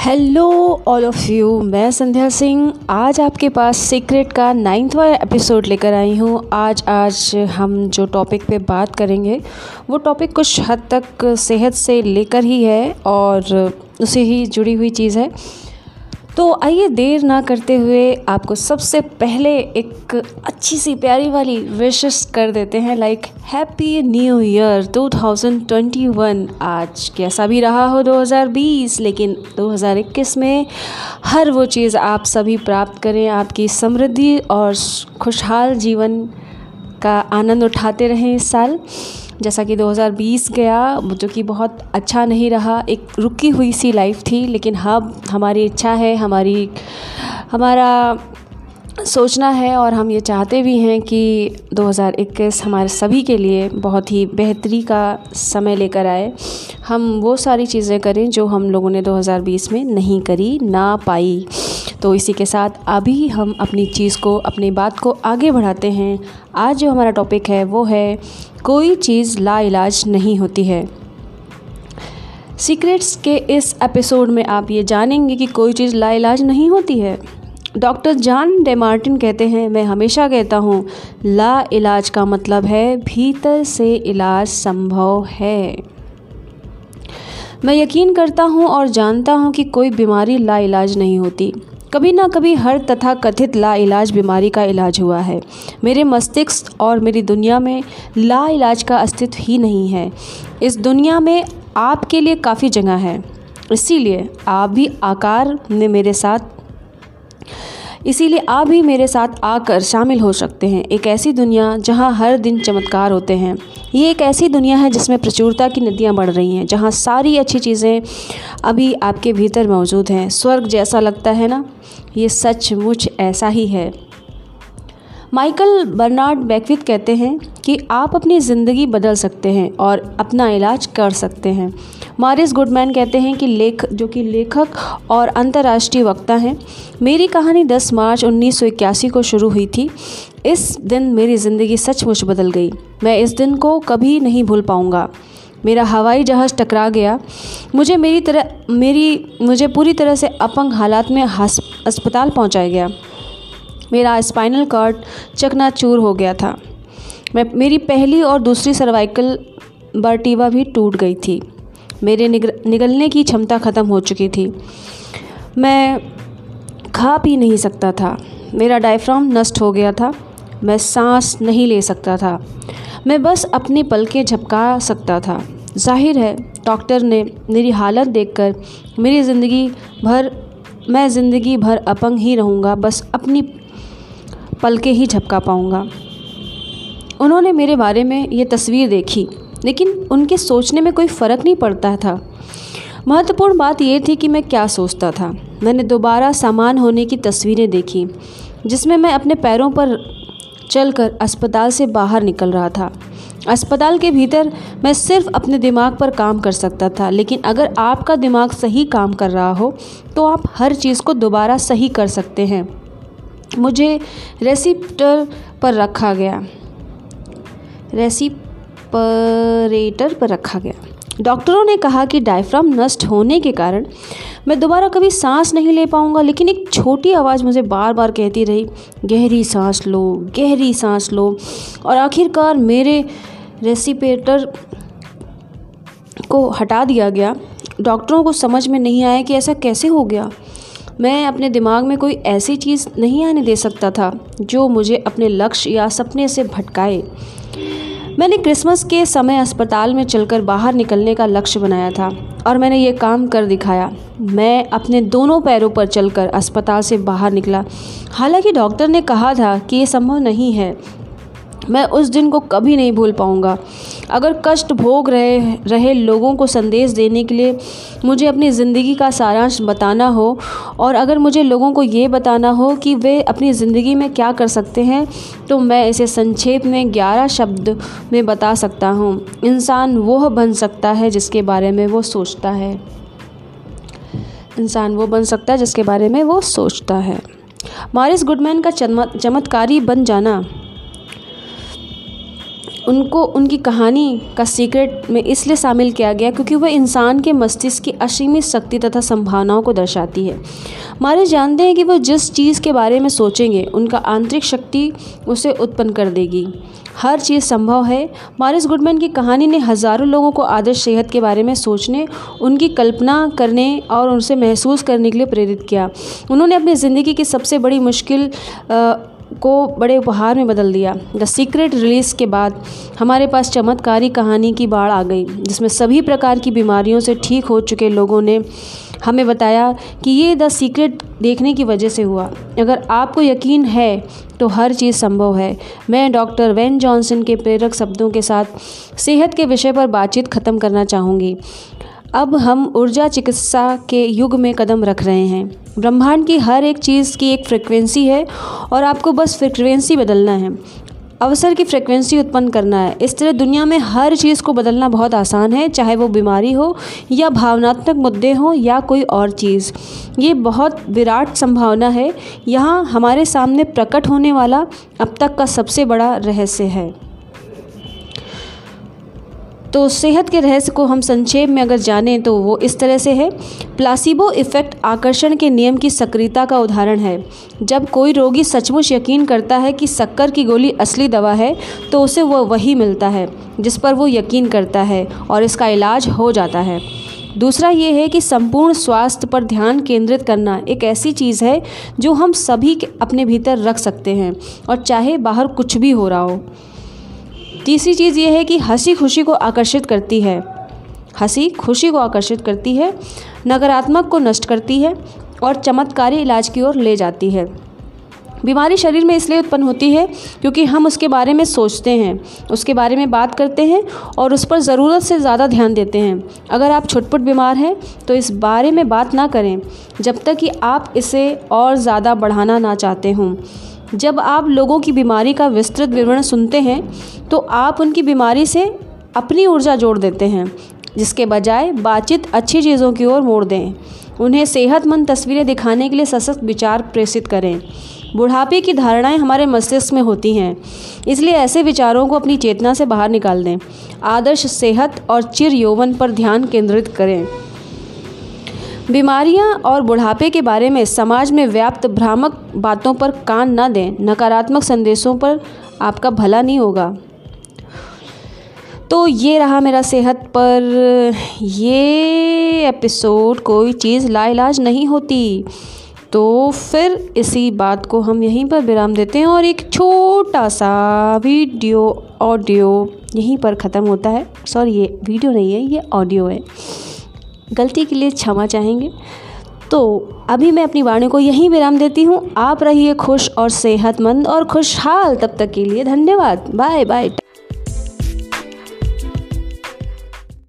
Hello all of you मैं संध्या सिंह. आज आपके पास सीक्रेट का नाइन्थवा एपिसोड लेकर आई हूँ. आज आज हम जो टॉपिक पे बात करेंगे, वो टॉपिक कुछ हद तक सेहत से लेकर ही है और उसे ही जुड़ी हुई चीज़ है। तो आइए देर ना करते हुए आपको सबसे पहले एक अच्छी सी प्यारी वाली विशेष कर देते हैं लाइक हैप्पी न्यू ईयर 2021 आज कैसा भी रहा हो 2020 लेकिन 2021 में हर वो चीज़ आप सभी प्राप्त करें, आपकी समृद्धि और खुशहाल जीवन का आनंद उठाते रहें इस साल। जैसा कि 2020 गया, जो कि बहुत अच्छा नहीं रहा। एक रुकी हुई सी लाइफ थी, लेकिन अब हमारी इच्छा है, हमारी, हमारा सोचना है और हम ये चाहते भी हैं कि 2021 हमारे सभी के लिए बहुत ही बेहतरी का समय लेकर आए। हम वो सारी चीज़ें करें जो हम लोगों ने 2020 में नहीं करी, ना पाई। तो इसी के साथ अभी हम अपनी चीज़ को, अपनी बात को आगे बढ़ाते हैं। आज जो हमारा टॉपिक है, वो है कोई चीज़ लाइलाज नहीं होती है। सीक्रेट्स के इस एपिसोड में आप ये जानेंगे कि कोई चीज़ लाइलाज नहीं होती है। डॉक्टर जॉन डे मार्टिन कहते हैं, मैं हमेशा कहता हूँ ला इलाज का मतलब है भीतर से इलाज संभव है। मैं यकीन करता हूँ और जानता हूँ कि कोई बीमारी ला इलाज नहीं होती। कभी ना कभी हर तथा कथित ला इलाज बीमारी का इलाज हुआ है। मेरे मस्तिष्क और मेरी दुनिया में ला इलाज का अस्तित्व ही नहीं है। इस दुनिया में आपके लिए काफ़ी जगह है। इसीलिए आप भी आकार में मेरे साथ, इसीलिए आप भी मेरे साथ आकर शामिल हो सकते हैं। एक ऐसी दुनिया जहाँ हर दिन चमत्कार होते हैं। ये एक ऐसी दुनिया है जिसमें प्रचुरता की नदियाँ बढ़ रही हैं, जहाँ सारी अच्छी चीज़ें अभी आपके भीतर मौजूद हैं। स्वर्ग जैसा लगता है ना? ये सचमुच ऐसा ही है। माइकल बर्नार्ड बैकविथ कहते हैं कि आप अपनी ज़िंदगी बदल सकते हैं और अपना इलाज कर सकते हैं। मारिस गुडमैन कहते हैं कि लेख, जो कि लेखक और अंतर्राष्ट्रीय वक्ता हैं। मेरी कहानी 10 मार्च उन्नीस सौ इक्यासी को शुरू हुई थी। इस दिन मेरी ज़िंदगी सचमुच बदल गई। मैं इस दिन को कभी नहीं भूल पाऊँगा। मेरा हवाई जहाज़ टकरा गया। मुझे मेरी तरह, मेरी, मुझे पूरी तरह से अपंग हालात में अस्पताल पहुँचाया गया। मेरा स्पाइनल कार्ड चकनाचूर हो गया था। मैं, मेरी पहली और दूसरी सर्वाइकल बर्टिवा भी टूट गई थी। मेरे निगलने की क्षमता ख़त्म हो चुकी थी। मैं खा पी नहीं सकता था। मेरा डायफ्राम नष्ट हो गया था। मैं सांस नहीं ले सकता था। मैं बस अपनी पलकें झपका सकता था। ज़ाहिर है डॉक्टर ने मेरी हालत देखकर मेरी ज़िंदगी भर, मैं ज़िंदगी भर अपंग ही रहूँगा। बस अपनी पलकें ही झपका पाऊँगा। उन्होंने मेरे बारे में ये तस्वीर देखी। लेकिन उनके सोचने में कोई फ़र्क नहीं पड़ता था। महत्वपूर्ण बात यह थी कि मैं क्या सोचता था। मैंने दोबारा सामान होने की तस्वीरें देखी, जिसमें मैं अपने पैरों पर चलकर अस्पताल से बाहर निकल रहा था। अस्पताल के भीतर मैं सिर्फ़ अपने दिमाग पर काम कर सकता था, लेकिन अगर आपका दिमाग सही काम कर रहा हो तो आप हर चीज़ को दोबारा सही कर सकते हैं। मुझे रेसिप्टर पर रखा गया। रेसिपरेटर पर रखा गया। डॉक्टरों ने कहा कि डायफ्राम नष्ट होने के कारण मैं दोबारा कभी सांस नहीं ले पाऊँगा, लेकिन एक छोटी आवाज़ मुझे बार बार कहती रही, गहरी सांस लो, गहरी सांस लो। और आखिरकार मेरे रेसिपेटर को हटा दिया गया। डॉक्टरों को समझ में नहीं आया कि ऐसा कैसे हो गया। मैं अपने दिमाग में कोई ऐसी चीज़ नहीं आने दे सकता था, जो मुझे अपने लक्ष्य या सपने से भटकाए। मैंने क्रिसमस के समय अस्पताल में चलकर बाहर निकलने का लक्ष्य बनाया था और मैंने ये काम कर दिखाया। मैं अपने दोनों पैरों पर चलकर अस्पताल से बाहर निकला। हालाँकि डॉक्टर ने कहा था कि ये संभव नहीं है। मैं उस दिन को कभी नहीं भूल पाऊँगा। अगर कष्ट भोग रहे रहे लोगों को संदेश देने के लिए मुझे अपनी ज़िंदगी का सारांश बताना हो और अगर मुझे लोगों को ये बताना हो कि वे अपनी ज़िंदगी में क्या कर सकते हैं तो मैं इसे संक्षेप में ग्यारह शब्द में बता सकता हूँ। इंसान वह बन सकता है जिसके बारे में वो सोचता है। इंसान वो बन सकता है जिसके बारे में वो सोचता है। मारिस गुडमैन का चमत्कारी बन जाना उनको उनकी कहानी का सीक्रेट में इसलिए शामिल किया गया क्योंकि वह इंसान के मस्तिष्क की असीमित शक्ति तथा संभावनाओं को दर्शाती है। मारे जानते हैं कि वह जिस चीज़ के बारे में सोचेंगे उनका आंतरिक शक्ति उसे उत्पन्न कर देगी। हर चीज़ संभव है। मारिस गुडमैन की कहानी ने हज़ारों लोगों को आदर्श सेहत के बारे में सोचने उनकी कल्पना करने और उनसे महसूस करने के लिए प्रेरित किया। उन्होंने अपनी ज़िंदगी की सबसे बड़ी मुश्किल आ, को बड़े उपहार में बदल दिया। द सीक्रेट रिलीज़ के बाद हमारे पास चमत्कारी कहानी की बाढ़ आ गई, जिसमें सभी प्रकार की बीमारियों से ठीक हो चुके लोगों ने हमें बताया कि ये द सीक्रेट देखने की वजह से हुआ। अगर आपको यकीन है तो हर चीज़ संभव है। मैं डॉक्टर वेन जॉनसन के प्रेरक शब्दों के साथ सेहत के विषय पर बातचीत ख़त्म करना चाहूँगी। अब हम ऊर्जा चिकित्सा के युग में कदम रख रहे हैं। ब्रह्मांड की हर एक चीज़ की एक फ्रिक्वेंसी है और आपको बस फ्रिक्वेंसी बदलना है। अवसर की फ्रिक्वेंसी उत्पन्न करना है। इस तरह दुनिया में हर चीज़ को बदलना बहुत आसान है, चाहे वो बीमारी हो या भावनात्मक मुद्दे हों या कोई और चीज़। ये बहुत विराट संभावना है। यहाँ हमारे सामने प्रकट होने वाला अब तक का सबसे बड़ा रहस्य है। तो सेहत के रहस्य को हम संक्षेप में अगर जानें तो वो इस तरह से है। प्लासिबो इफ़ेक्ट आकर्षण के नियम की सक्रियता का उदाहरण है। जब कोई रोगी सचमुच यकीन करता है कि शक्कर की गोली असली दवा है तो उसे वह वही मिलता है, जिस पर वो यकीन करता है और इसका इलाज हो जाता है। दूसरा ये है कि संपूर्ण स्वास्थ्य पर ध्यान केंद्रित करना एक ऐसी चीज़ है जो हम सभी अपने भीतर रख सकते हैं, और चाहे बाहर कुछ भी हो रहा हो। तीसरी चीज़ ये है कि हँसी खुशी को आकर्षित करती है। हँसी खुशी को आकर्षित करती है, नकारात्मक को नष्ट करती है और चमत्कारी इलाज की ओर ले जाती है। बीमारी शरीर में इसलिए उत्पन्न होती है क्योंकि हम उसके बारे में सोचते हैं, उसके बारे में बात करते हैं और उस पर ज़रूरत से ज़्यादा ध्यान देते हैं। अगर आप छुटपुट बीमार हैं तो इस बारे में बात ना करें, जब तक कि आप इसे और ज़्यादा बढ़ाना ना चाहते हों। जब आप लोगों की बीमारी का विस्तृत विवरण सुनते हैं तो आप उनकी बीमारी से अपनी ऊर्जा जोड़ देते हैं, जिसके बजाय बातचीत अच्छी चीज़ों की ओर मोड़ दें। उन्हें सेहतमंद तस्वीरें दिखाने के लिए सशक्त विचार प्रेषित करें। बुढ़ापे की धारणाएँ हमारे मस्तिष्क में होती हैं, इसलिए ऐसे विचारों को अपनी चेतना से बाहर निकाल दें। आदर्श सेहत और चिर यौवन पर ध्यान केंद्रित करें। बीमारियाँ और बुढ़ापे के बारे में समाज में व्याप्त भ्रामक बातों पर कान न दें, नकारात्मक संदेशों पर आपका भला नहीं होगा। तो ये रहा मेरा सेहत पर। ये एपिसोड कोई चीज़ लाइलाज नहीं होती। तो फिर इसी बात को हम यहीं पर विराम देते हैं और एक छोटा सा वीडियो, ऑडियो यहीं पर ख़त्म होता है। सॉरी, ये वीडियो नहीं है, ये ऑडियो है। गलती के लिए क्षमा चाहेंगे। तो अभी मैं अपनी वाणी को यहीं विराम देती हूँ। आप रहिए खुश और सेहतमंद और खुशहाल। तब तक के लिए धन्यवाद। Bye bye